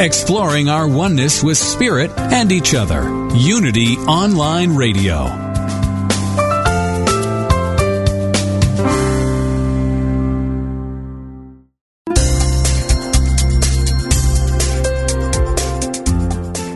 exploring our oneness with Spirit and each other. Unity Online Radio.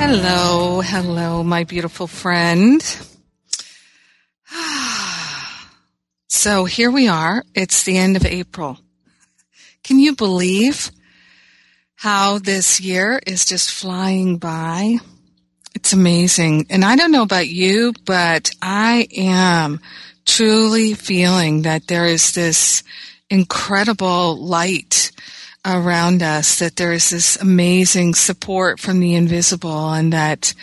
Hello, hello, my beautiful friend. So here we are. It's the end of April. Can you believe how this year is just flying by? It's amazing. And I don't know about you, but I am truly feeling that there is this incredible light around us, that there is this amazing support from the invisible and that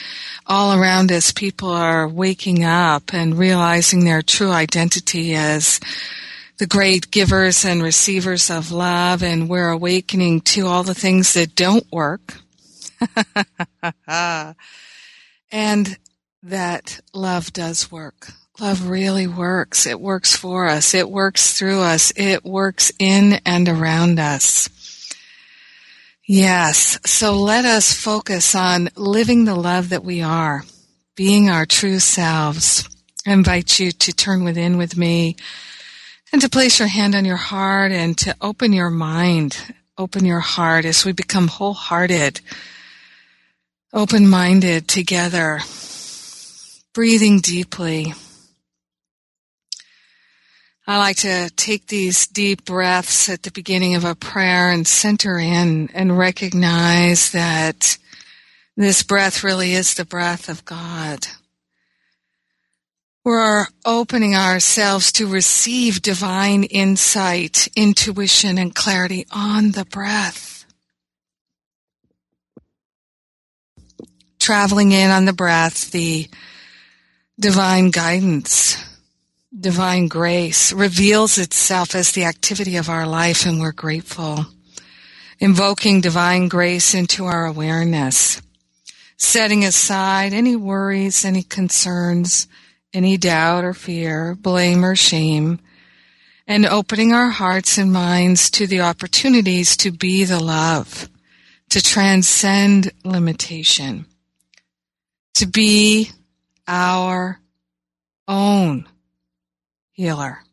all around us people are waking up and realizing their true identity as the great givers and receivers of love and we're awakening to all the things that don't work. and that love does work. Love really works. It works for us. It works through us. It works in and around us. Yes. So let us focus on living the love that we are, being our true selves. I invite you to turn within with me and to place your hand on your heart and to open your mind, open your heart as we become wholehearted, open-minded together, breathing deeply. I like to take these deep breaths at the beginning of a prayer and center in and recognize that this breath really is the breath of God. We're opening ourselves to receive divine insight, intuition, and clarity on the breath. Traveling in on the breath, the divine guidance divine grace reveals itself as the activity of our life and we're grateful. Invoking divine grace into our awareness. Setting aside any worries, any concerns, any doubt or fear, blame or shame, and opening our hearts and minds to the opportunities to be the love, to transcend limitation, to be our own healer.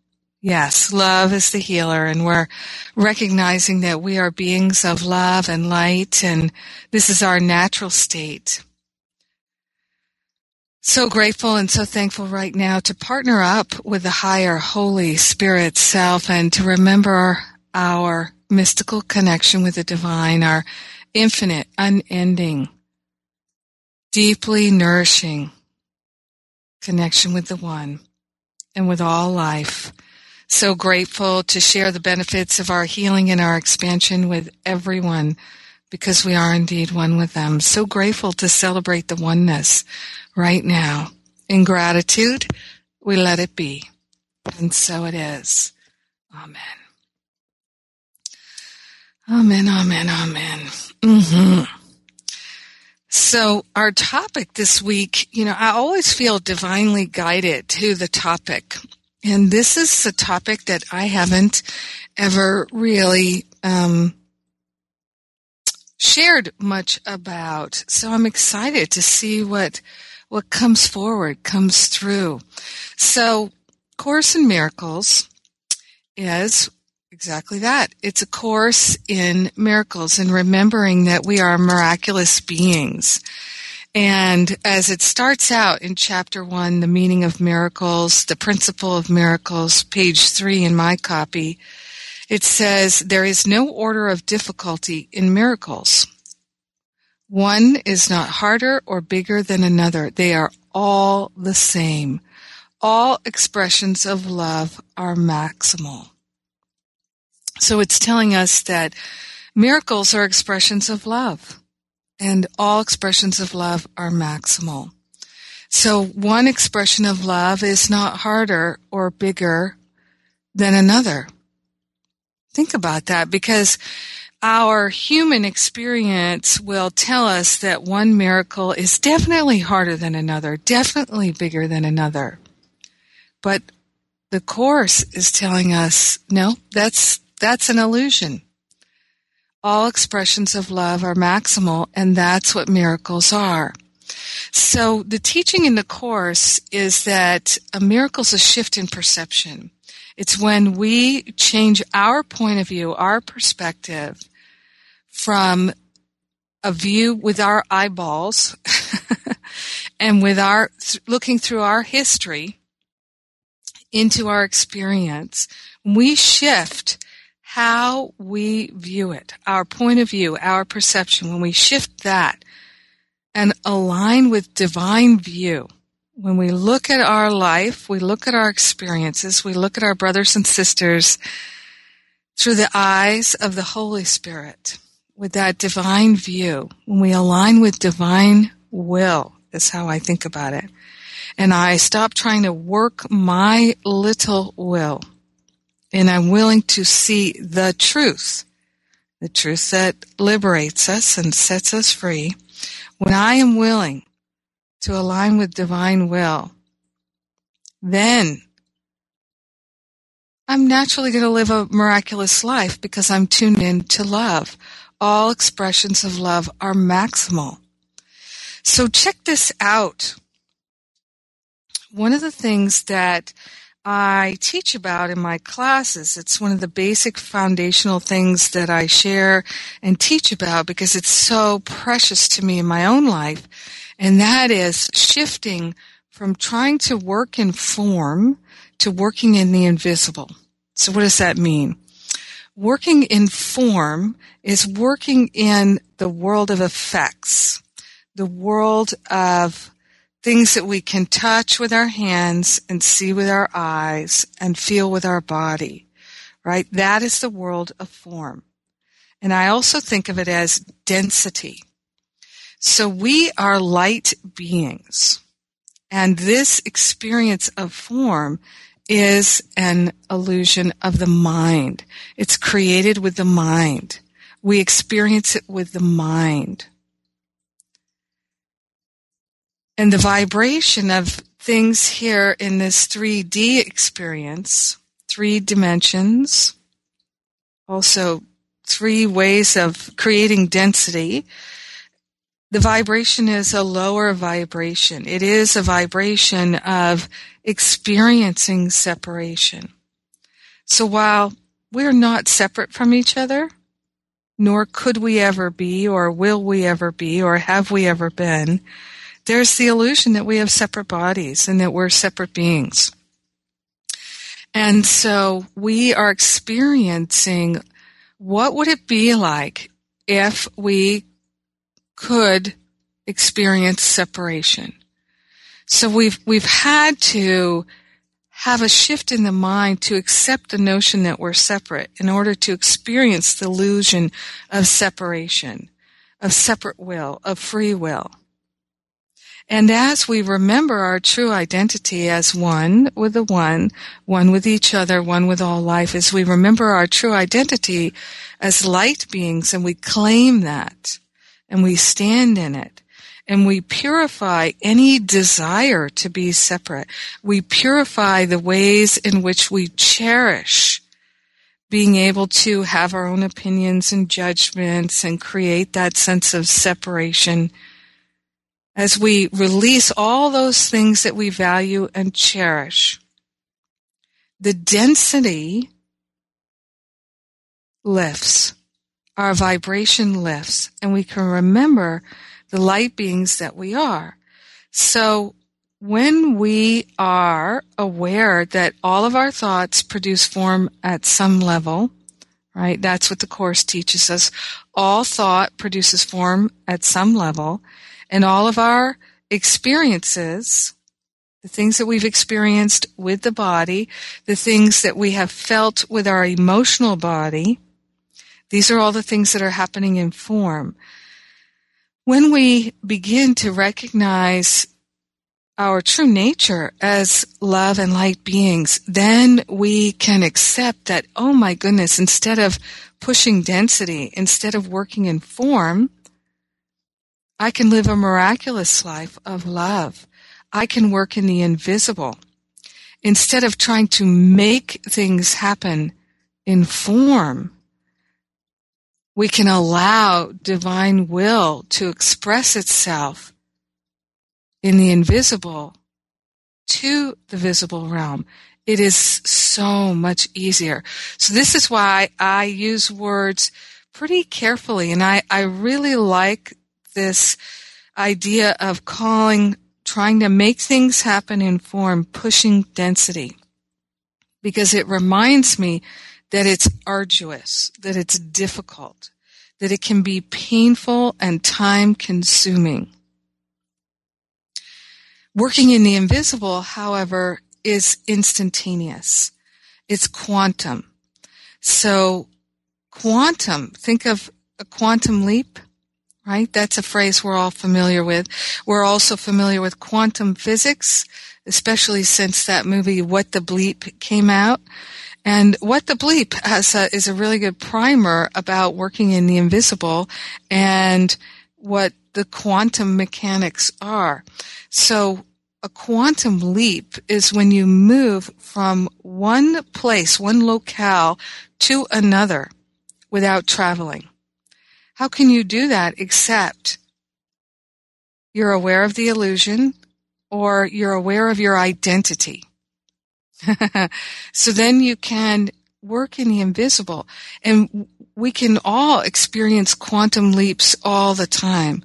Yes, love is the healer and we're recognizing that we are beings of love and light and this is our natural state. So grateful and so thankful right now to partner up with the higher Holy Spirit self and to remember our mystical connection with the divine, our infinite, unending, deeply nourishing connection with the one and with all life. So grateful to share the benefits of our healing and our expansion with everyone because we are indeed one with them. So grateful to celebrate the oneness right now. In gratitude, we let it be. And so it is. Amen. Amen, amen, amen. Mm-hmm. So our topic this week, you know, I always feel divinely guided to the topic. And this is a topic that I haven't ever really, um, shared much about. So I'm excited to see what, what comes forward, comes through. So Course in Miracles is Exactly that. It's a course in miracles and remembering that we are miraculous beings. And as it starts out in chapter one, the meaning of miracles, the principle of miracles, page three in my copy, it says there is no order of difficulty in miracles. One is not harder or bigger than another. They are all the same. All expressions of love are maximal. So it's telling us that miracles are expressions of love and all expressions of love are maximal. So one expression of love is not harder or bigger than another. Think about that because our human experience will tell us that one miracle is definitely harder than another, definitely bigger than another. But the Course is telling us, no, that's that's an illusion. All expressions of love are maximal, and that's what miracles are. So the teaching in the Course is that a miracle is a shift in perception. It's when we change our point of view, our perspective from a view with our eyeballs and with our looking through our history into our experience. We shift how we view it, our point of view, our perception, when we shift that and align with divine view, when we look at our life, we look at our experiences, we look at our brothers and sisters through the eyes of the Holy Spirit, with that divine view, when we align with divine will, is how I think about it. And I stop trying to work my little will and I'm willing to see the truth, the truth that liberates us and sets us free, when I am willing to align with divine will, then I'm naturally going to live a miraculous life because I'm tuned in to love. All expressions of love are maximal. So check this out. One of the things that I teach about in my classes. It's one of the basic foundational things that I share and teach about because it's so precious to me in my own life. And that is shifting from trying to work in form to working in the invisible. So what does that mean? Working in form is working in the world of effects, the world of things that we can touch with our hands and see with our eyes and feel with our body, right? That is the world of form. And I also think of it as density. So we are light beings. And this experience of form is an illusion of the mind. It's created with the mind. We experience it with the mind and the vibration of things here in this 3D experience, three dimensions, also three ways of creating density. The vibration is a lower vibration. It is a vibration of experiencing separation. So while we're not separate from each other, nor could we ever be, or will we ever be, or have we ever been, there's the illusion that we have separate bodies and that we're separate beings. And so we are experiencing what would it be like if we could experience separation. So we've, we've had to have a shift in the mind to accept the notion that we're separate in order to experience the illusion of separation, of separate will, of free will. And as we remember our true identity as one with the one, one with each other, one with all life, as we remember our true identity as light beings and we claim that and we stand in it and we purify any desire to be separate. We purify the ways in which we cherish being able to have our own opinions and judgments and create that sense of separation as we release all those things that we value and cherish, the density lifts. Our vibration lifts and we can remember the light beings that we are. So when we are aware that all of our thoughts produce form at some level, right? That's what the Course teaches us. All thought produces form at some level and all of our experiences the things that we've experienced with the body, the things that we have felt with our emotional body, these are all the things that are happening in form. When we begin to recognize our true nature as love and light beings, then we can accept that, oh my goodness, instead of pushing density, instead of working in form, I can live a miraculous life of love I can work in the invisible. Instead of trying to make things happen in form, we can allow divine will to express itself in the invisible to the visible realm. It is so much easier. So this is why I use words pretty carefully. And I, I really like this idea of calling trying to make things happen in form, pushing density. Because it reminds me that it's arduous, that it's difficult, that it can be painful and time consuming. Working in the invisible, however, is instantaneous. It's quantum. So quantum, think of a quantum leap right? That's a phrase we're all familiar with. We're also familiar with quantum physics, especially since that movie What the Bleep came out. And What the Bleep a, is a really good primer about working in the invisible and what the quantum mechanics are. So a quantum leap is when you move from one place, one locale to another without traveling. How can you do that except you're aware of the illusion or you're aware of your identity? so then you can work in the invisible and we can all experience quantum leaps all the time.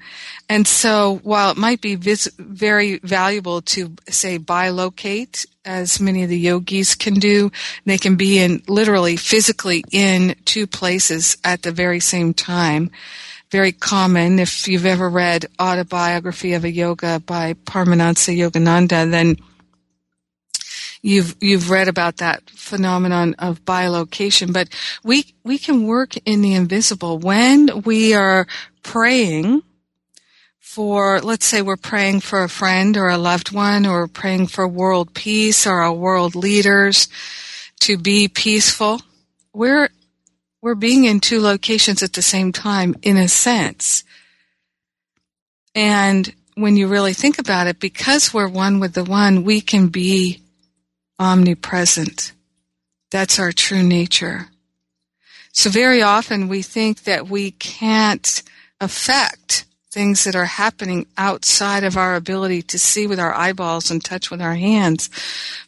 And so while it might be vis- very valuable to say bilocate, as many of the yogis can do, they can be in literally physically in two places at the very same time. Very common. If you've ever read Autobiography of a Yogi by Paramahansa Yogananda, then you've you've read about that phenomenon of bilocation but we we can work in the invisible when we are praying for, let's say we're praying for a friend or a loved one or praying for world peace or our world leaders to be peaceful. We're, we're being in two locations at the same time in a sense. And when you really think about it, because we're one with the one, we can be omnipresent. That's our true nature. So very often we think that we can't affect things that are happening outside of our ability to see with our eyeballs and touch with our hands.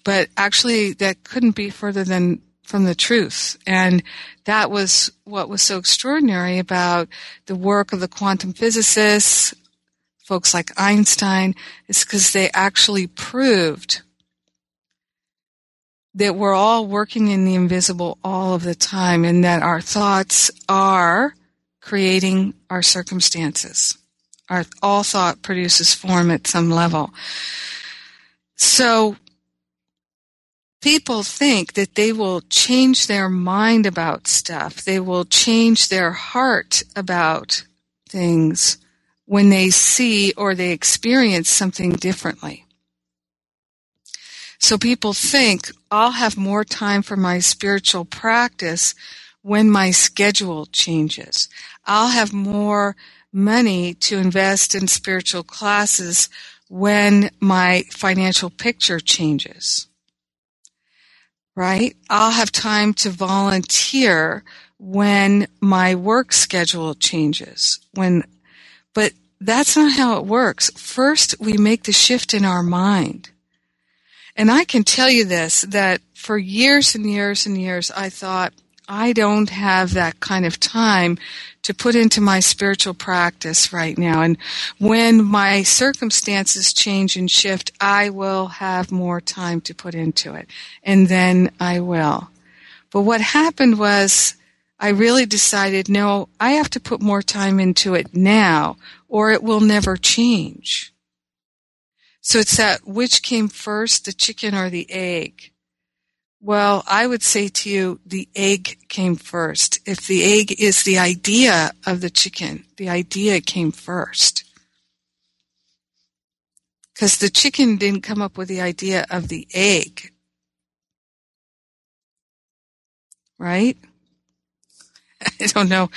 But actually, that couldn't be further than from the truth. And that was what was so extraordinary about the work of the quantum physicists, folks like Einstein, is because they actually proved that we're all working in the invisible all of the time and that our thoughts are creating our circumstances. Our, all thought produces form at some level. So people think that they will change their mind about stuff. They will change their heart about things when they see or they experience something differently. So people think I'll have more time for my spiritual practice when my schedule changes. I'll have more money to invest in spiritual classes when my financial picture changes. Right? I'll have time to volunteer when my work schedule changes. When, but that's not how it works. First, we make the shift in our mind. And I can tell you this, that for years and years and years, I thought, I don't have that kind of time to put into my spiritual practice right now. And when my circumstances change and shift, I will have more time to put into it. And then I will. But what happened was I really decided, no, I have to put more time into it now or it will never change. So it's that which came first, the chicken or the egg? Well, I would say to you, the egg came first. If the egg is the idea of the chicken, the idea came first. Because the chicken didn't come up with the idea of the egg. Right? I don't know.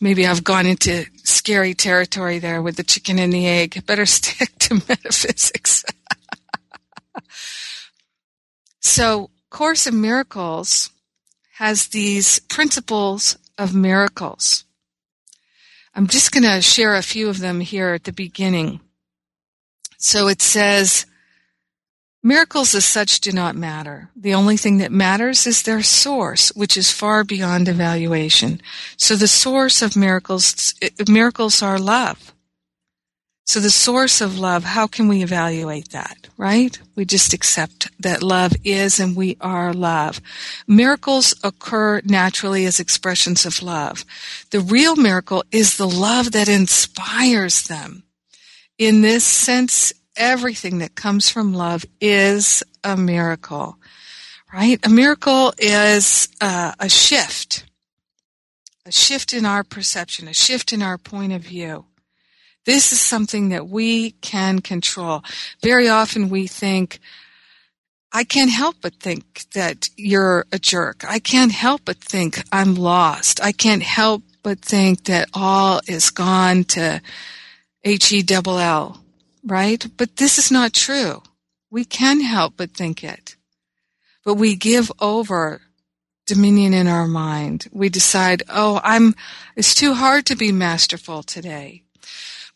Maybe I've gone into scary territory there with the chicken and the egg. Better stick to metaphysics. so, Course in Miracles has these principles of miracles. I'm just going to share a few of them here at the beginning. So it says, Miracles as such do not matter. The only thing that matters is their source, which is far beyond evaluation. So the source of miracles, eh, miracles are love. So the source of love, how can we evaluate that, right? We just accept that love is and we are love. Miracles occur naturally as expressions of love. The real miracle is the love that inspires them. In this sense, everything that comes from love is a miracle, right? A miracle is uh, a shift, a shift in our perception, a shift in our point of view. This is something that we can control. Very often we think, I can't help but think that you're a jerk. I can't help but think I'm lost. I can't help but think that all is gone to H-E-double-L right? But this is not true. We can help but think it. But we give over dominion in our mind. We decide, oh, I'm, it's too hard to be masterful today.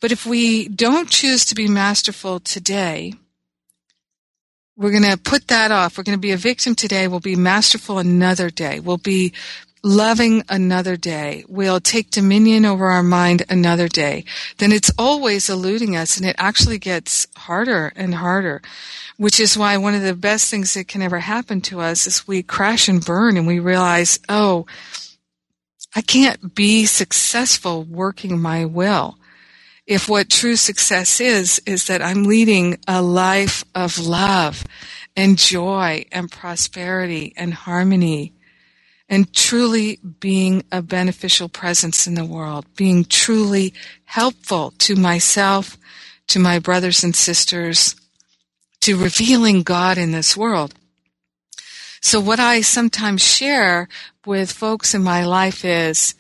But if we don't choose to be masterful today, we're going to put that off. We're going to be a victim today. We'll be masterful another day. We'll be loving another day. We'll take dominion over our mind another day. Then it's always eluding us and it actually gets harder and harder, which is why one of the best things that can ever happen to us is we crash and burn and we realize, oh, I can't be successful working my will. If what true success is, is that I'm leading a life of love and joy and prosperity and harmony and truly being a beneficial presence in the world, being truly helpful to myself, to my brothers and sisters, to revealing God in this world. So what I sometimes share with folks in my life is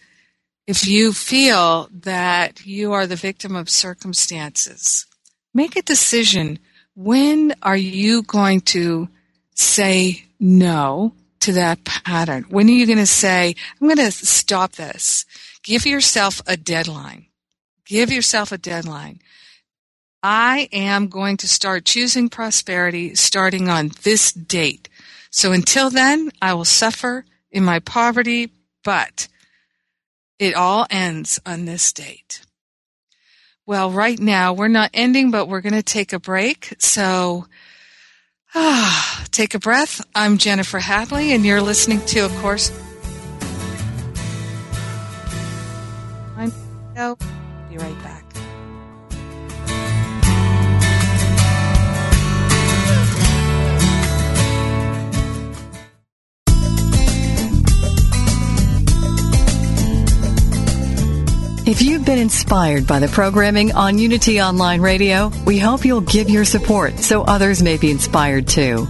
if you feel that you are the victim of circumstances, make a decision. When are you going to say no to that pattern? When are you going to say, I'm going to stop this? Give yourself a deadline. Give yourself a deadline. I am going to start choosing prosperity starting on this date. So until then, I will suffer in my poverty, but it all ends on this date. Well, right now we're not ending, but we're going to take a break. So Ah, take a breath. I'm Jennifer Hadley, and you're listening to, of course, I'm Be right back. If you've been inspired by the programming on Unity Online Radio, we hope you'll give your support so others may be inspired too.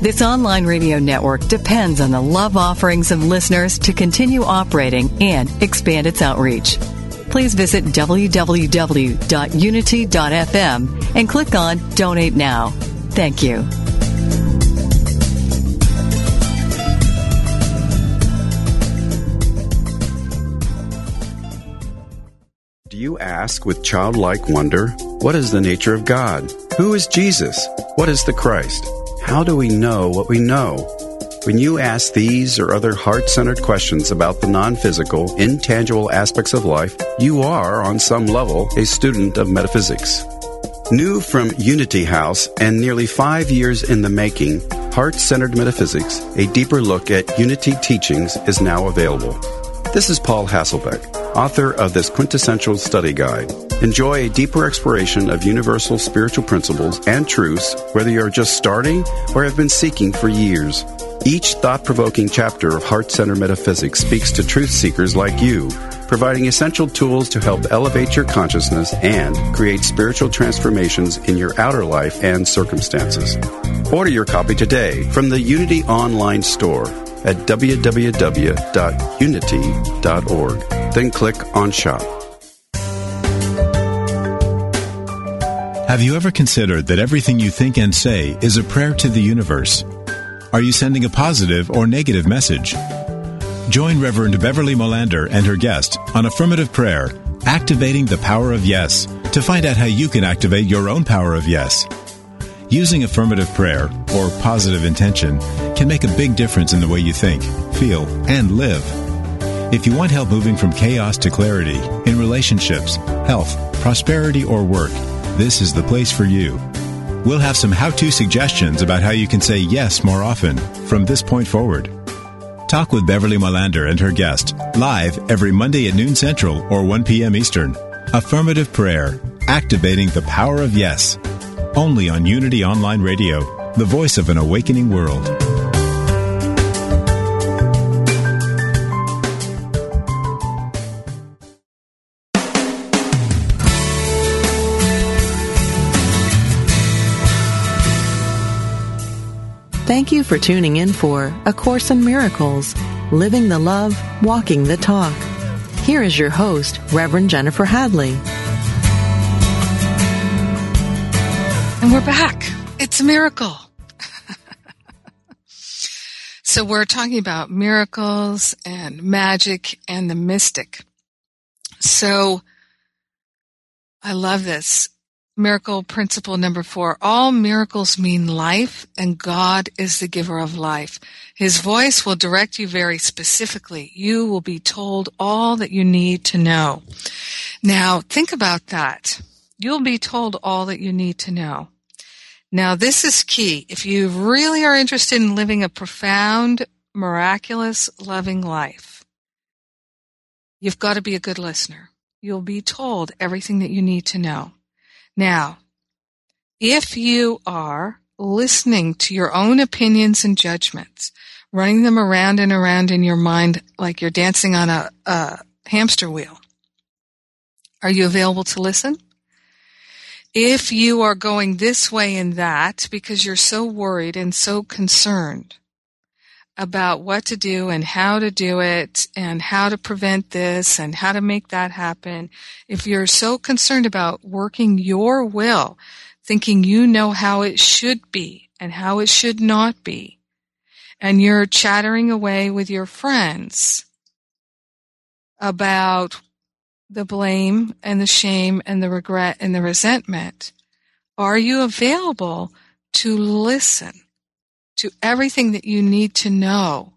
This online radio network depends on the love offerings of listeners to continue operating and expand its outreach. Please visit www.unity.fm and click on Donate Now. Thank you. You ask with childlike wonder, What is the nature of God? Who is Jesus? What is the Christ? How do we know what we know? When you ask these or other heart centered questions about the non physical, intangible aspects of life, you are, on some level, a student of metaphysics. New from Unity House and nearly five years in the making, Heart Centered Metaphysics, a deeper look at Unity teachings, is now available. This is Paul Hasselbeck, author of this quintessential study guide. Enjoy a deeper exploration of universal spiritual principles and truths, whether you're just starting or have been seeking for years. Each thought provoking chapter of Heart Center Metaphysics speaks to truth seekers like you, providing essential tools to help elevate your consciousness and create spiritual transformations in your outer life and circumstances. Order your copy today from the Unity Online Store at www.unity.org. Then click on Shop. Have you ever considered that everything you think and say is a prayer to the universe? Are you sending a positive or negative message? Join Reverend Beverly Molander and her guest on Affirmative Prayer, Activating the Power of Yes, to find out how you can activate your own power of yes. Using affirmative prayer, or positive intention, can make a big difference in the way you think, feel, and live. If you want help moving from chaos to clarity in relationships, health, prosperity, or work, this is the place for you. We'll have some how to suggestions about how you can say yes more often from this point forward. Talk with Beverly Molander and her guest live every Monday at noon Central or 1 p.m. Eastern. Affirmative Prayer, activating the power of yes. Only on Unity Online Radio, the voice of an awakening world. Thank you for tuning in for A Course in Miracles, Living the Love, Walking the Talk. Here is your host, Reverend Jennifer Hadley. And we're back. It's a miracle. so we're talking about miracles and magic and the mystic. So I love this. Miracle principle number four. All miracles mean life and God is the giver of life. His voice will direct you very specifically. You will be told all that you need to know. Now think about that. You'll be told all that you need to know. Now this is key. If you really are interested in living a profound, miraculous, loving life, you've got to be a good listener. You'll be told everything that you need to know. Now, if you are listening to your own opinions and judgments, running them around and around in your mind like you're dancing on a, a hamster wheel, are you available to listen? If you are going this way and that because you're so worried and so concerned about what to do and how to do it and how to prevent this and how to make that happen, if you're so concerned about working your will, thinking you know how it should be and how it should not be, and you're chattering away with your friends about the blame and the shame and the regret and the resentment, are you available to listen? To everything that you need to know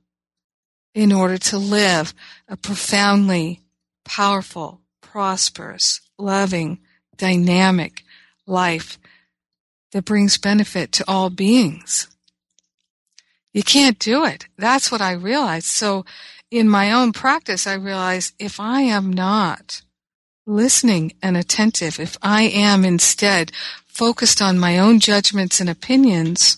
in order to live a profoundly powerful, prosperous, loving, dynamic life that brings benefit to all beings. You can't do it. That's what I realized. So in my own practice, I realized if I am not listening and attentive, if I am instead focused on my own judgments and opinions,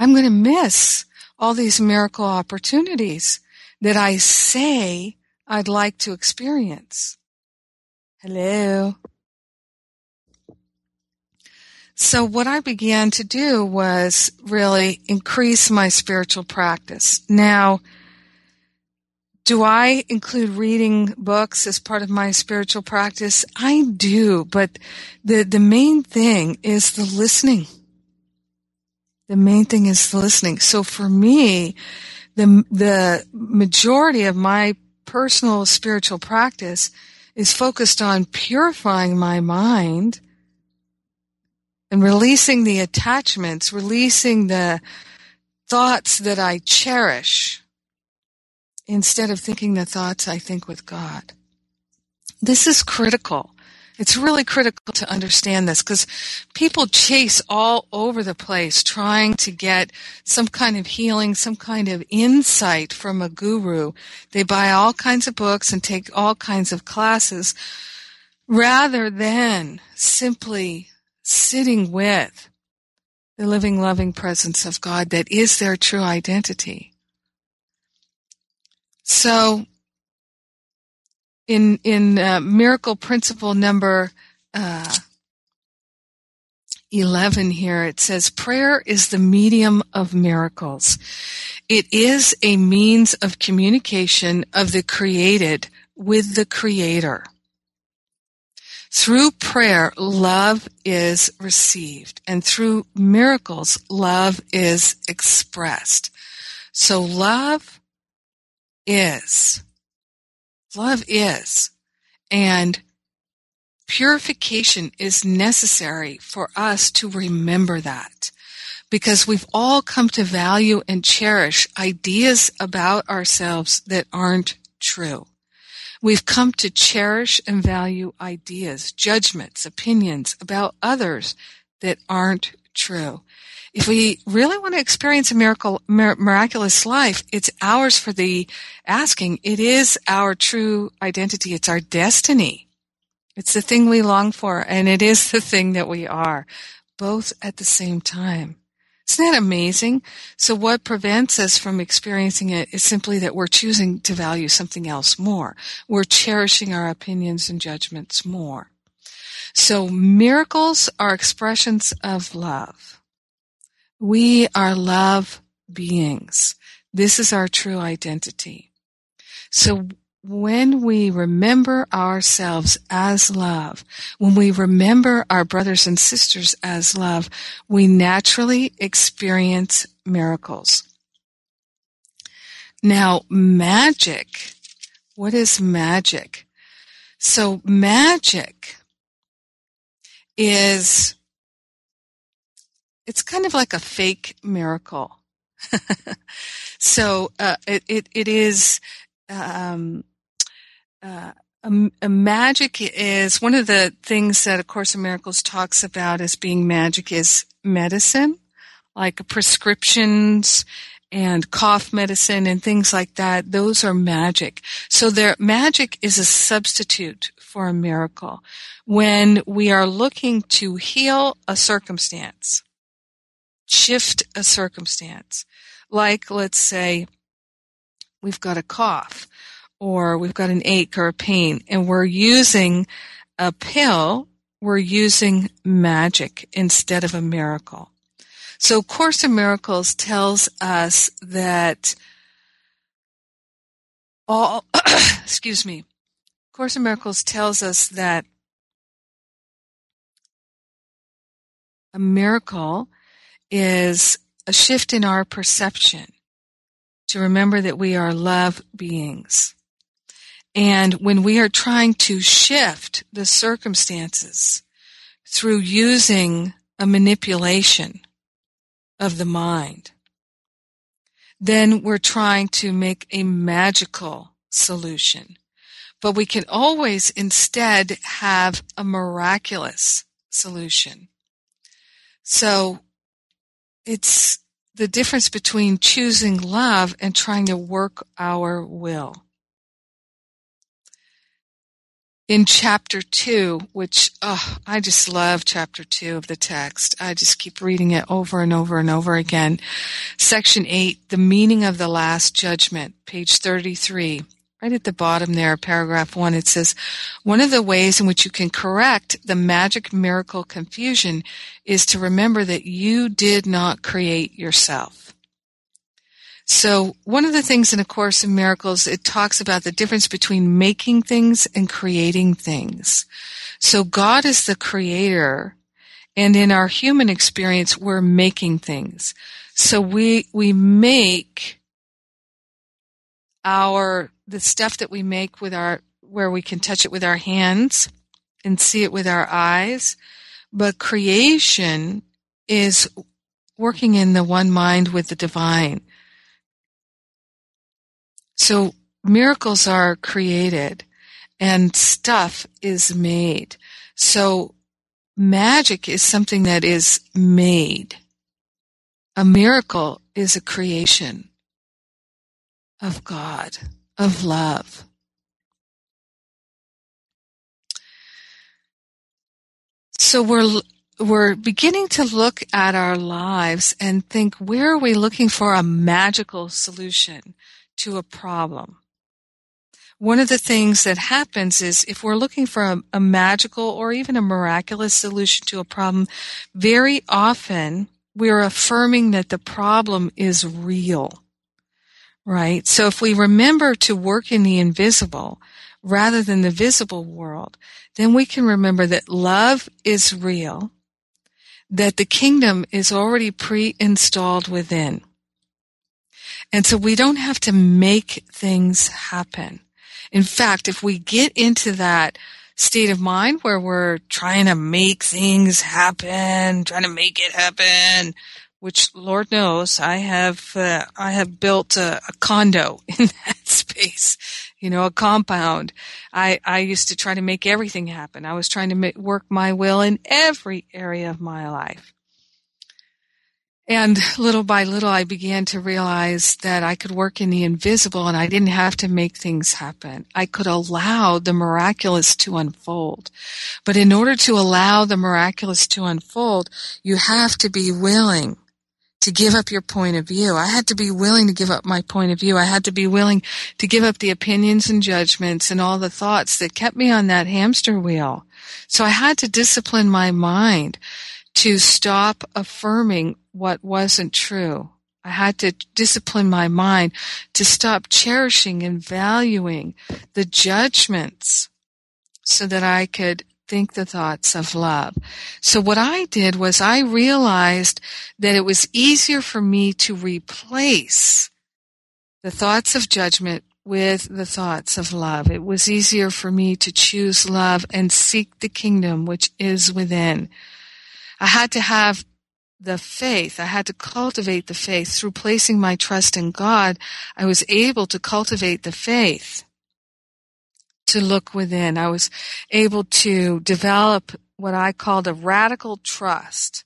I'm going to miss all these miracle opportunities that I say I'd like to experience. Hello. So what I began to do was really increase my spiritual practice. Now, do I include reading books as part of my spiritual practice? I do, but the, the main thing is the listening the main thing is listening. So for me, the, the majority of my personal spiritual practice is focused on purifying my mind and releasing the attachments, releasing the, thoughts that I cherish instead of thinking the thoughts I think with God. This is critical. It's really critical to understand this because people chase all over the place trying to get some kind of healing, some kind of insight from a guru. They buy all kinds of books and take all kinds of classes rather than simply sitting with the living, loving presence of God that is their true identity. So in in uh, miracle principle number uh, 11 here it says prayer is the medium of miracles. It is a means of communication of the created with the creator. Through prayer love is received and through miracles love is expressed. So love is love is. And purification is necessary for us to remember that because we've all come to value and cherish ideas about ourselves that aren't true. We've come to cherish and value ideas, judgments, opinions about others that aren't true if we really want to experience a miracle, miraculous life, it's ours for the asking. It is our true identity. It's our destiny. It's the thing we long for, and it is the thing that we are, both at the same time. Isn't that amazing? So what prevents us from experiencing it is simply that we're choosing to value something else more. We're cherishing our opinions and judgments more. So miracles are expressions of love. We are love beings. This is our true identity. So when we remember ourselves as love, when we remember our brothers and sisters as love, we naturally experience miracles. Now, magic. What is magic? So magic is it's kind of like a fake miracle. so uh, it, it, it is um, uh, a, a, magic is one of the things that A Course in Miracles talks about as being magic is medicine, like prescriptions and cough medicine and things like that. Those are magic. So their magic is a substitute for a miracle. When we are looking to heal a circumstance, shift a circumstance. Like, let's say, we've got a cough or we've got an ache or a pain and we're using a pill, we're using magic instead of a miracle. So Course in Miracles tells us that all, excuse me, Course in Miracles tells us that a miracle is a shift in our perception to remember that we are love beings. And when we are trying to shift the circumstances through using a manipulation of the mind, then we're trying to make a magical solution. But we can always instead have a miraculous solution. So it's the difference between choosing love and trying to work our will. In chapter two, which oh, I just love chapter two of the text. I just keep reading it over and over and over again. Section eight, the meaning of the last judgment, page 33 right at the bottom there, paragraph one, it says, one of the ways in which you can correct the magic miracle confusion is to remember that you did not create yourself. So one of the things in A Course in Miracles, it talks about the difference between making things and creating things. So God is the creator, and in our human experience, we're making things. So we, we make our the stuff that we make with our where we can touch it with our hands and see it with our eyes but creation is working in the one mind with the divine. So miracles are created and stuff is made. So magic is something that is made. A miracle is a creation of God, of love. So we're we're beginning to look at our lives and think where are we looking for a magical solution to a problem? One of the things that happens is if we're looking for a, a magical or even a miraculous solution to a problem, very often we're affirming that the problem is real. Right? So if we remember to work in the invisible rather than the visible world, then we can remember that love is real, that the kingdom is already pre-installed within. And so we don't have to make things happen. In fact, if we get into that state of mind where we're trying to make things happen, trying to make it happen, which Lord knows I have, uh, I have built a, a, condo in that space, you know, a compound. I, I used to try to make everything happen. I was trying to make, work my will in every area of my life. And little by little, I began to realize that I could work in the invisible and I didn't have to make things happen. I could allow the miraculous to unfold. But in order to allow the miraculous to unfold, you have to be willing to give up your point of view. I had to be willing to give up my point of view. I had to be willing to give up the opinions and judgments and all the thoughts that kept me on that hamster wheel. So I had to discipline my mind to stop affirming what wasn't true. I had to discipline my mind to stop cherishing and valuing the judgments so that I could think the thoughts of love. So what I did was I realized that it was easier for me to replace the thoughts of judgment with the thoughts of love. It was easier for me to choose love and seek the kingdom which is within. I had to have the faith. I had to cultivate the faith through placing my trust in God. I was able to cultivate the faith to look within. I was able to develop what I called a radical trust.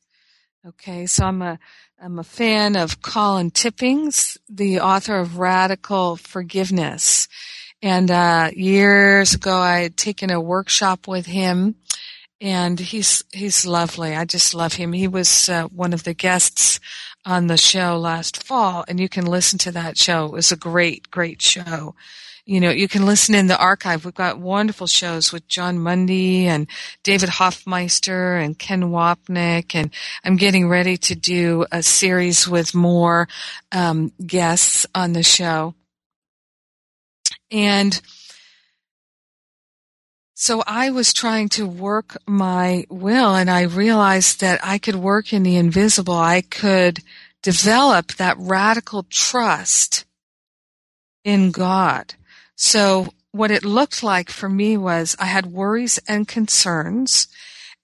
Okay. So I'm a, I'm a fan of Colin Tippings, the author of Radical Forgiveness. And, uh, years ago I had taken a workshop with him and he's he's lovely. I just love him. He was uh, one of the guests on the show last fall, and you can listen to that show. It was a great, great show. You know, you can listen in the archive. We've got wonderful shows with Jon Mundy and David Hoffmeister and Ken Wapnick, and I'm getting ready to do a series with more um, guests on the show. And so I was trying to work my will and I realized that I could work in the invisible. I could develop that radical trust in God. So what it looked like for me was I had worries and concerns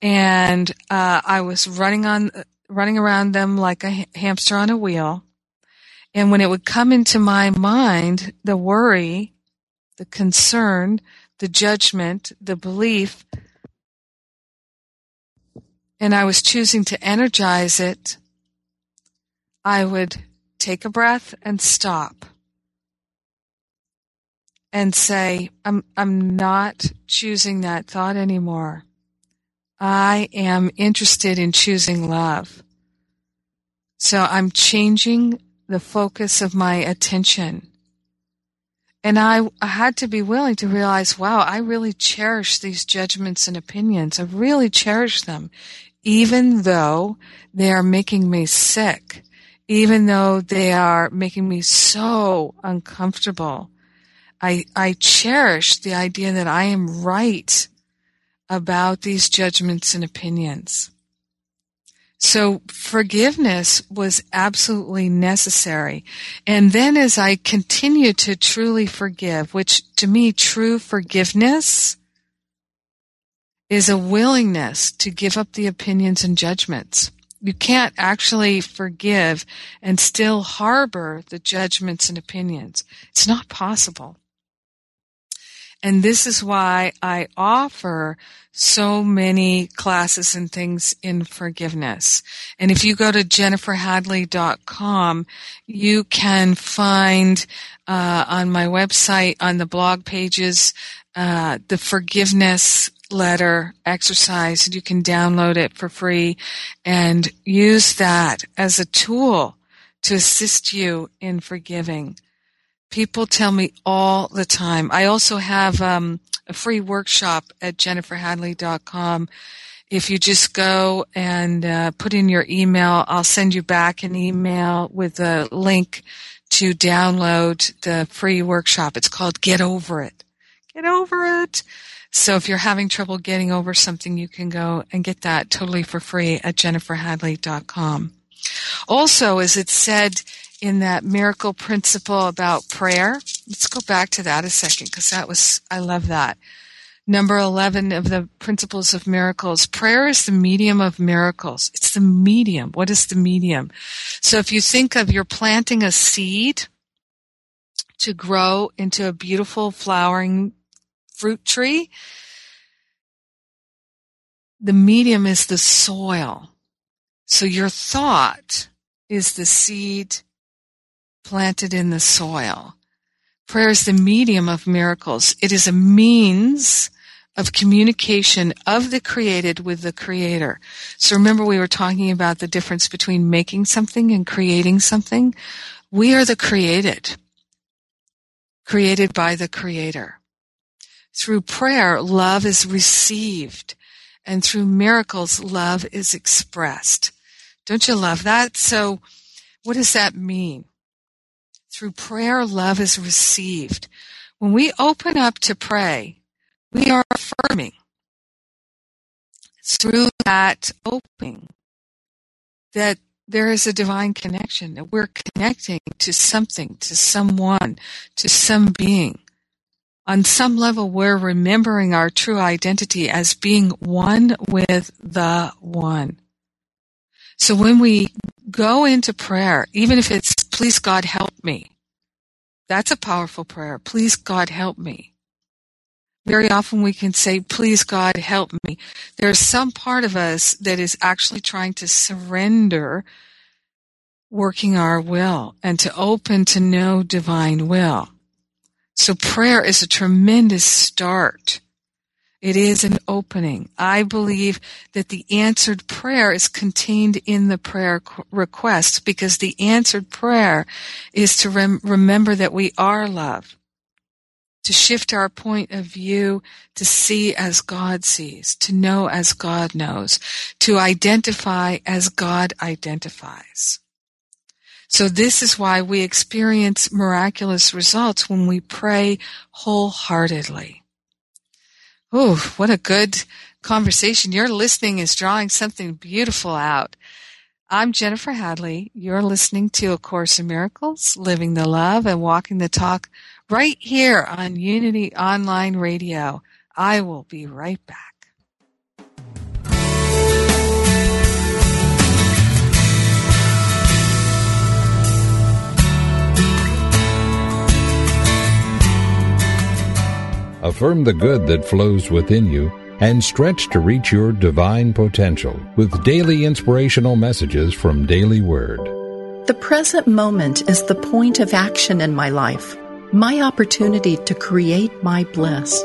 and uh, I was running on running around them like a hamster on a wheel. And when it would come into my mind, the worry, the concern, the judgment, the belief, and I was choosing to energize it, I would take a breath and stop and say, I'm, I'm not choosing that thought anymore. I am interested in choosing love. So I'm changing the focus of my attention. And I, I had to be willing to realize, wow, I really cherish these judgments and opinions. I really cherish them, even though they are making me sick, even though they are making me so uncomfortable. I, I cherish the idea that I am right about these judgments and opinions. So forgiveness was absolutely necessary. And then as I continue to truly forgive, which to me, true forgiveness is a willingness to give up the opinions and judgments. You can't actually forgive and still harbor the judgments and opinions. It's not possible. And this is why I offer so many classes and things in forgiveness. And if you go to jenniferhadley.com, you can find uh, on my website, on the blog pages, uh, the forgiveness letter exercise. You can download it for free and use that as a tool to assist you in forgiving. People tell me all the time. I also have um, a free workshop at jenniferhadley.com. If you just go and uh, put in your email, I'll send you back an email with a link to download the free workshop. It's called Get Over It. Get over it. So if you're having trouble getting over something, you can go and get that totally for free at jenniferhadley.com. Also, as it said in that miracle principle about prayer. Let's go back to that a second because that was, I love that. Number 11 of the principles of miracles. Prayer is the medium of miracles. It's the medium. What is the medium? So if you think of you're planting a seed to grow into a beautiful flowering fruit tree, the medium is the soil. So your thought is the seed planted in the soil. Prayer is the medium of miracles. It is a means of communication of the created with the creator. So remember we were talking about the difference between making something and creating something. We are the created, created by the creator. Through prayer, love is received and through miracles, love is expressed. Don't you love that? So what does that mean? Through prayer, love is received. When we open up to pray, we are affirming through that opening that there is a divine connection, that we're connecting to something, to someone, to some being. On some level, we're remembering our true identity as being one with the one. So when we go into prayer, even if it's, please God help me, that's a powerful prayer. Please God help me. Very often we can say, please God help me. There's some part of us that is actually trying to surrender working our will and to open to know divine will. So prayer is a tremendous start it is an opening. I believe that the answered prayer is contained in the prayer request because the answered prayer is to rem- remember that we are love, to shift our point of view, to see as God sees, to know as God knows, to identify as God identifies. So this is why we experience miraculous results when we pray wholeheartedly. Oh, what a good conversation. Your listening is drawing something beautiful out. I'm Jennifer Hadley. You're listening to A Course in Miracles, Living the Love and Walking the Talk right here on Unity Online Radio. I will be right back. Affirm the good that flows within you and stretch to reach your divine potential with daily inspirational messages from Daily Word. The present moment is the point of action in my life, my opportunity to create my bliss.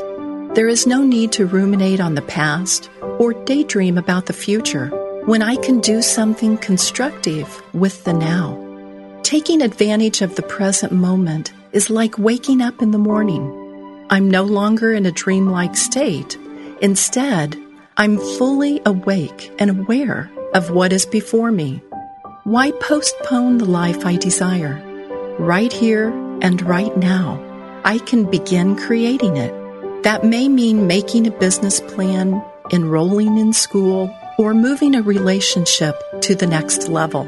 There is no need to ruminate on the past or daydream about the future when I can do something constructive with the now. Taking advantage of the present moment is like waking up in the morning I'm no longer in a dreamlike state. Instead, I'm fully awake and aware of what is before me. Why postpone the life I desire? Right here and right now, I can begin creating it. That may mean making a business plan, enrolling in school, or moving a relationship to the next level.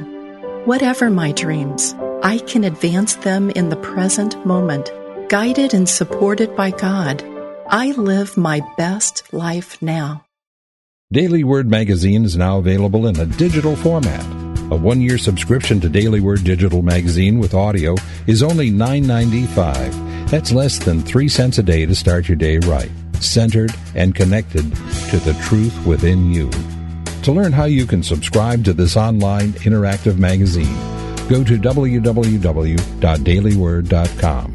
Whatever my dreams, I can advance them in the present moment Guided and supported by God, I live my best life now. Daily Word magazine is now available in a digital format. A one-year subscription to Daily Word digital magazine with audio is only $9.95. That's less than 3 cents a day to start your day right, centered and connected to the truth within you. To learn how you can subscribe to this online interactive magazine, go to www.dailyword.com.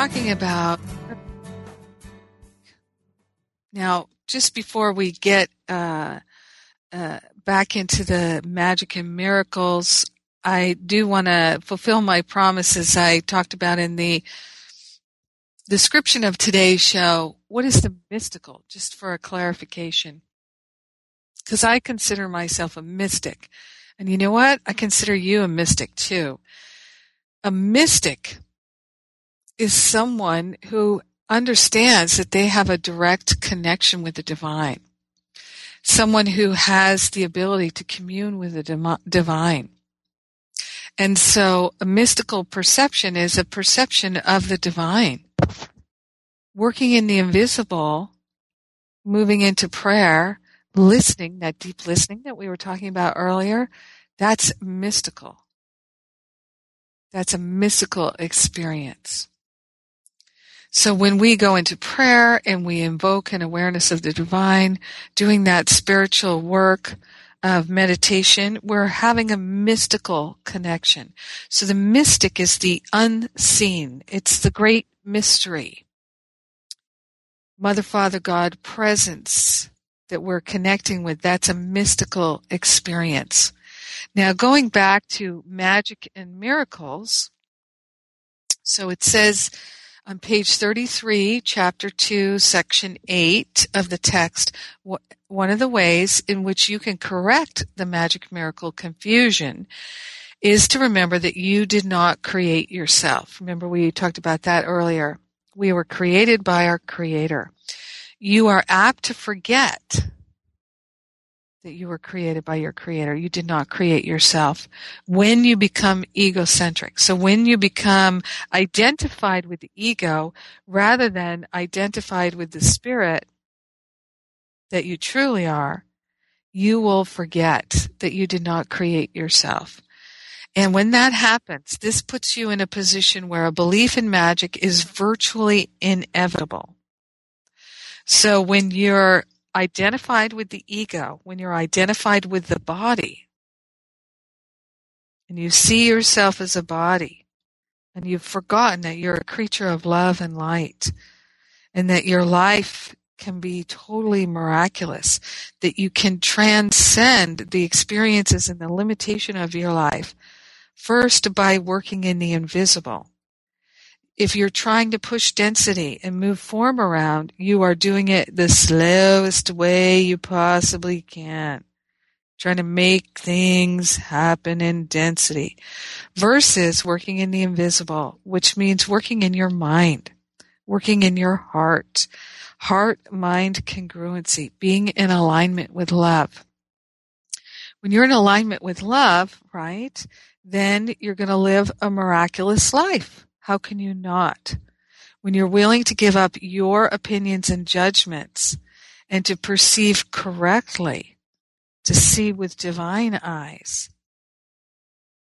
Talking about now, just before we get uh, uh, back into the magic and miracles, I do want to fulfill my promises I talked about in the description of today's show. What is the mystical? Just for a clarification. Because I consider myself a mystic. And you know what? I consider you a mystic too. A mystic is someone who understands that they have a direct connection with the divine. Someone who has the ability to commune with the divine. And so a mystical perception is a perception of the divine. Working in the invisible, moving into prayer, listening, that deep listening that we were talking about earlier, that's mystical. That's a mystical experience. So when we go into prayer and we invoke an awareness of the divine, doing that spiritual work of meditation, we're having a mystical connection. So the mystic is the unseen. It's the great mystery. Mother, Father, God presence that we're connecting with, that's a mystical experience. Now going back to magic and miracles, so it says, on page 33, chapter 2, section 8 of the text, one of the ways in which you can correct the magic miracle confusion is to remember that you did not create yourself. Remember we talked about that earlier. We were created by our creator. You are apt to forget that you were created by your creator. You did not create yourself. When you become egocentric, so when you become identified with the ego rather than identified with the spirit that you truly are, you will forget that you did not create yourself. And when that happens, this puts you in a position where a belief in magic is virtually inevitable. So when you're identified with the ego, when you're identified with the body, and you see yourself as a body, and you've forgotten that you're a creature of love and light, and that your life can be totally miraculous, that you can transcend the experiences and the limitation of your life, first by working in the invisible if you're trying to push density and move form around, you are doing it the slowest way you possibly can. trying to make things happen in density versus working in the invisible, which means working in your mind, working in your heart, heart mind congruency, being in alignment with love. When you're in alignment with love, right, then you're going to live a miraculous life. How can you not? When you're willing to give up your opinions and judgments and to perceive correctly, to see with divine eyes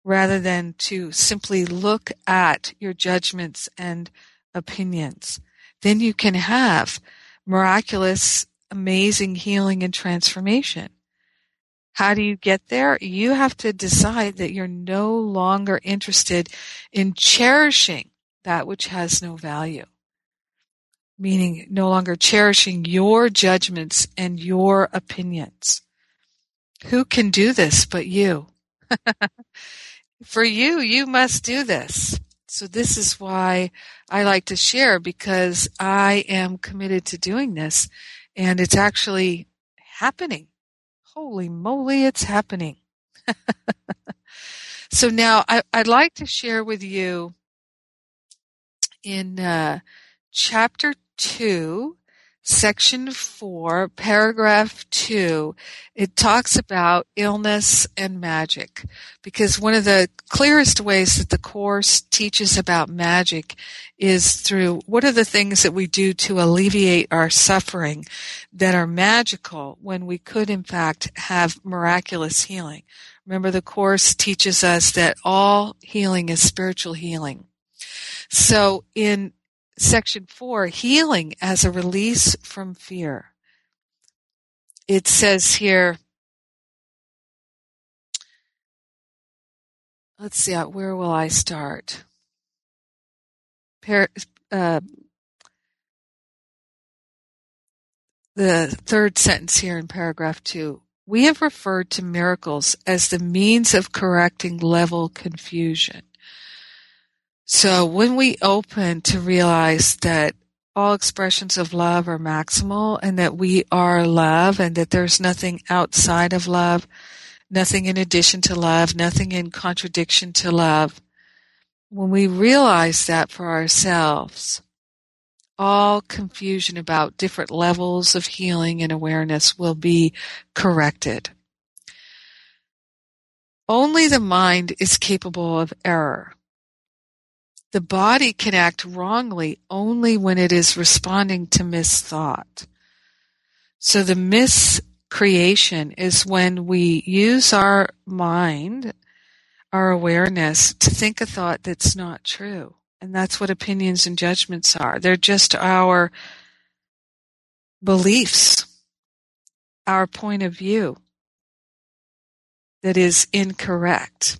rather than to simply look at your judgments and opinions. Then you can have miraculous, amazing healing and transformation. How do you get there? You have to decide that you're no longer interested in cherishing that which has no value. Meaning no longer cherishing your judgments and your opinions. Who can do this but you? For you, you must do this. So this is why I like to share because I am committed to doing this and it's actually happening. Holy moly, it's happening. so now I, would like to share with you in uh, chapter 2, section 4, paragraph 2, it talks about illness and magic. Because one of the clearest ways that the Course teaches about magic is through what are the things that we do to alleviate our suffering that are magical when we could in fact have miraculous healing. Remember the Course teaches us that all healing is spiritual healing. So in section four, healing as a release from fear. It says here, let's see, uh, where will I start? Par- uh, the third sentence here in paragraph two. We have referred to miracles as the means of correcting level confusion. So when we open to realize that all expressions of love are maximal and that we are love and that there's nothing outside of love, nothing in addition to love, nothing in contradiction to love. When we realize that for ourselves, all confusion about different levels of healing and awareness will be corrected. Only the mind is capable of error. The body can act wrongly only when it is responding to misthought. So the miscreation is when we use our mind, our awareness, to think a thought that's not true. And that's what opinions and judgments are. They're just our beliefs, our point of view that is incorrect.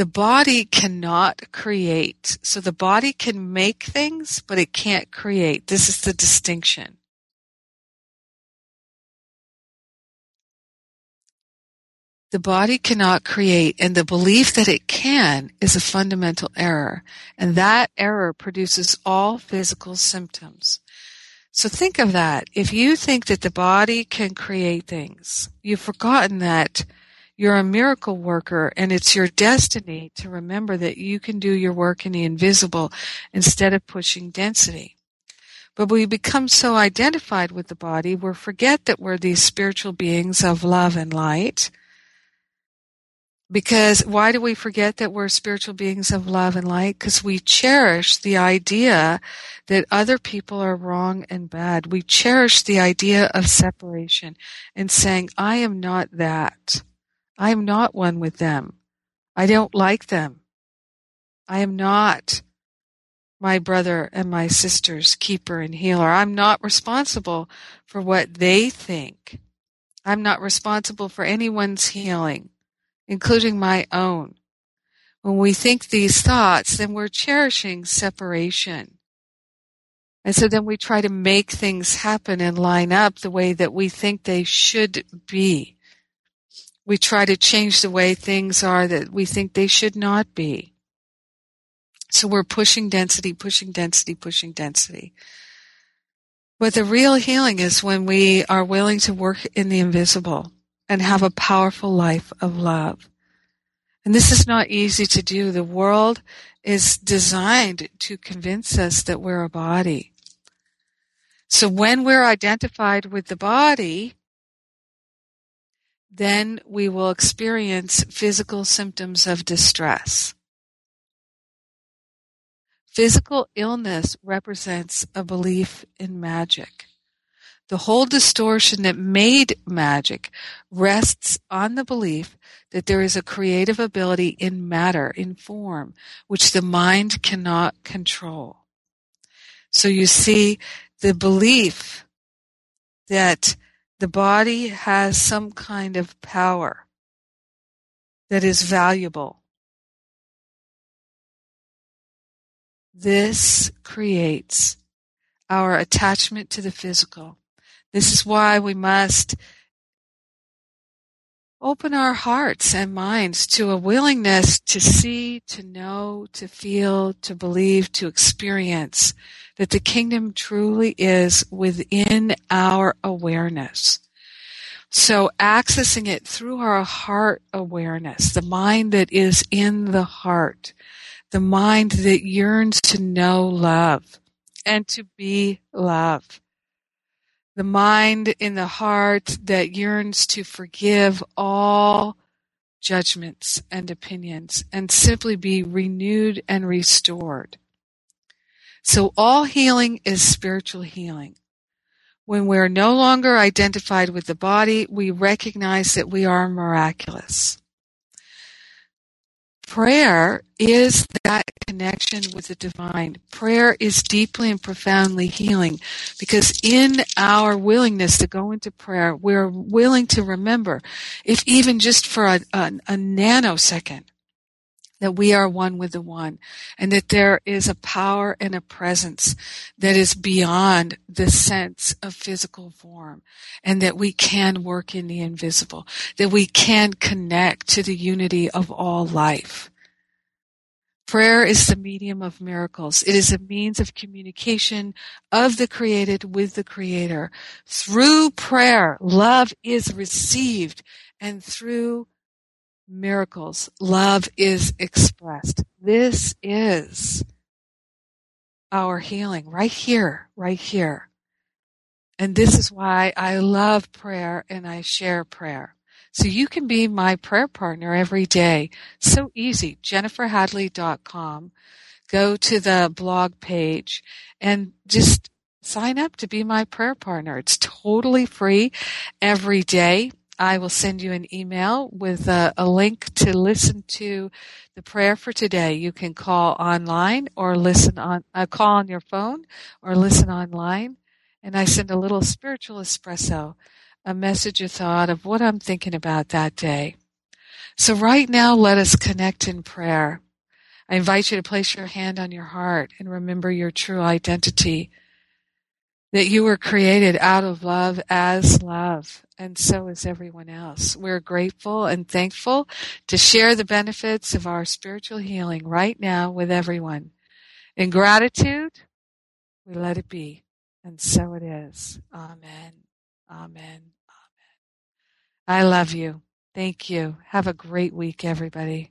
The body cannot create. So the body can make things, but it can't create. This is the distinction. The body cannot create, and the belief that it can is a fundamental error, and that error produces all physical symptoms. So think of that. If you think that the body can create things, you've forgotten that you're a miracle worker and it's your destiny to remember that you can do your work in the invisible instead of pushing density. But we become so identified with the body, we forget that we're these spiritual beings of love and light. Because why do we forget that we're spiritual beings of love and light? Because we cherish the idea that other people are wrong and bad. We cherish the idea of separation and saying, I am not that. I am not one with them. I don't like them. I am not my brother and my sister's keeper and healer. I'm not responsible for what they think. I'm not responsible for anyone's healing, including my own. When we think these thoughts, then we're cherishing separation. And so then we try to make things happen and line up the way that we think they should be we try to change the way things are that we think they should not be. So we're pushing density, pushing density, pushing density. But the real healing is when we are willing to work in the invisible and have a powerful life of love. And this is not easy to do. The world is designed to convince us that we're a body. So when we're identified with the body, then we will experience physical symptoms of distress. Physical illness represents a belief in magic. The whole distortion that made magic rests on the belief that there is a creative ability in matter, in form, which the mind cannot control. So you see the belief that the body has some kind of power that is valuable This creates our attachment to the physical. This is why we must open our hearts and minds to a willingness to see, to know, to feel, to believe, to experience that the kingdom truly is within our awareness. So accessing it through our heart awareness, the mind that is in the heart, the mind that yearns to know love and to be love. The mind in the heart that yearns to forgive all judgments and opinions and simply be renewed and restored. So all healing is spiritual healing. When we're no longer identified with the body, we recognize that we are miraculous prayer is that connection with the divine. Prayer is deeply and profoundly healing because in our willingness to go into prayer, we're willing to remember, if even just for a, a, a nanosecond, that we are one with the one and that there is a power and a presence that is beyond the sense of physical form and that we can work in the invisible, that we can connect to the unity of all life. Prayer is the medium of miracles. It is a means of communication of the created with the creator. Through prayer, love is received and through miracles. Love is expressed. This is our healing right here, right here. And this is why I love prayer and I share prayer. So you can be my prayer partner every day. So easy. JenniferHadley.com. Go to the blog page and just sign up to be my prayer partner. It's totally free every day. I will send you an email with a, a, link to listen to the prayer for today. You can call online or listen on, uh, call on your phone or listen online. And I send a little spiritual espresso, a message or thought of what I'm thinking about that day. So right now, let us connect in prayer. I invite you to place your hand on your heart and remember your true identity that you were created out of love as love, and so is everyone else. We're grateful and thankful to share the benefits of our spiritual healing right now with everyone. In gratitude, we let it be, and so it is. Amen. Amen. Amen. I love you. Thank you. Have a great week, everybody.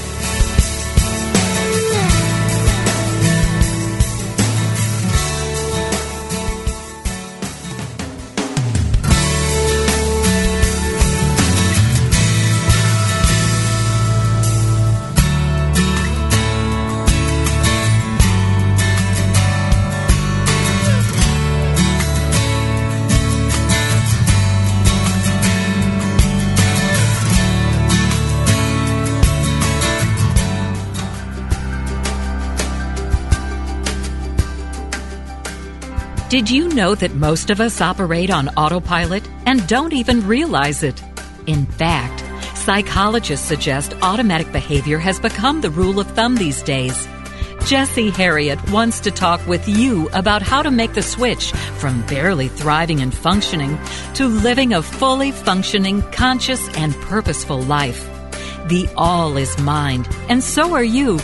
Did you know that most of us operate on autopilot and don't even realize it? In fact, psychologists suggest automatic behavior has become the rule of thumb these days. Jesse Herriott wants to talk with you about how to make the switch from barely thriving and functioning to living a fully functioning, conscious, and purposeful life. The all is mind, and so are you.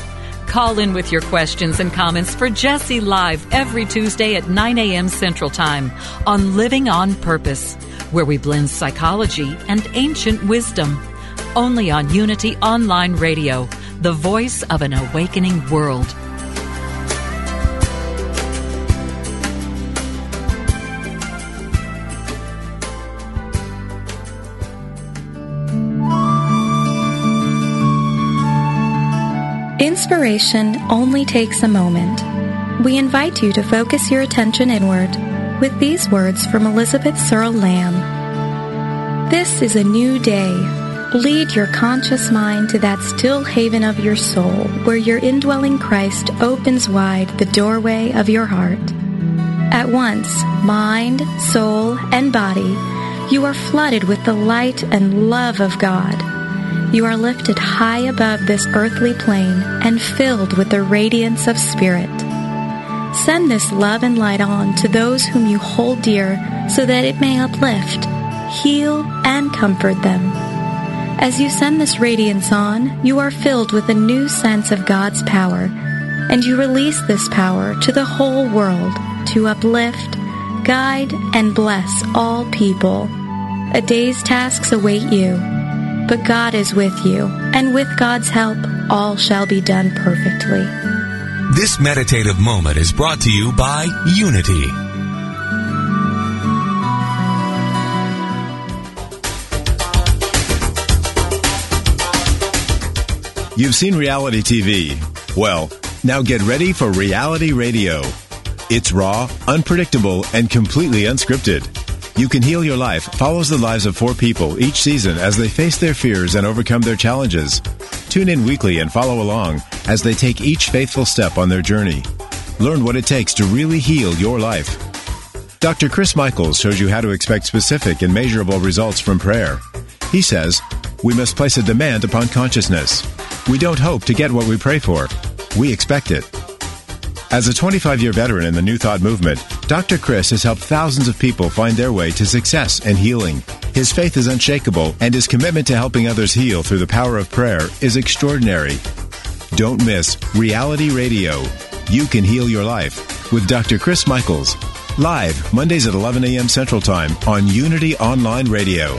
Call in with your questions and comments for Jesse Live every Tuesday at 9 a.m. Central Time on Living on Purpose, where we blend psychology and ancient wisdom. Only on Unity Online Radio, the voice of an awakening world. Inspiration only takes a moment. We invite you to focus your attention inward with these words from Elizabeth Searle Lamb. This is a new day. Lead your conscious mind to that still haven of your soul where your indwelling Christ opens wide the doorway of your heart. At once, mind, soul, and body, you are flooded with the light and love of God. You are lifted high above this earthly plane and filled with the radiance of Spirit. Send this love and light on to those whom you hold dear so that it may uplift, heal, and comfort them. As you send this radiance on, you are filled with a new sense of God's power, and you release this power to the whole world to uplift, guide, and bless all people. A day's tasks await you but God is with you, and with God's help, all shall be done perfectly. This meditative moment is brought to you by Unity. You've seen reality TV. Well, now get ready for reality radio. It's raw, unpredictable, and completely unscripted. You Can Heal Your Life follows the lives of four people each season as they face their fears and overcome their challenges. Tune in weekly and follow along as they take each faithful step on their journey. Learn what it takes to really heal your life. Dr. Chris Michaels shows you how to expect specific and measurable results from prayer. He says, We must place a demand upon consciousness. We don't hope to get what we pray for, we expect it. As a 25 year veteran in the New Thought movement, Dr. Chris has helped thousands of people find their way to success and healing. His faith is unshakable, and his commitment to helping others heal through the power of prayer is extraordinary. Don't miss Reality Radio. You can heal your life with Dr. Chris Michaels. Live Mondays at 11 a.m. Central Time on Unity Online Radio.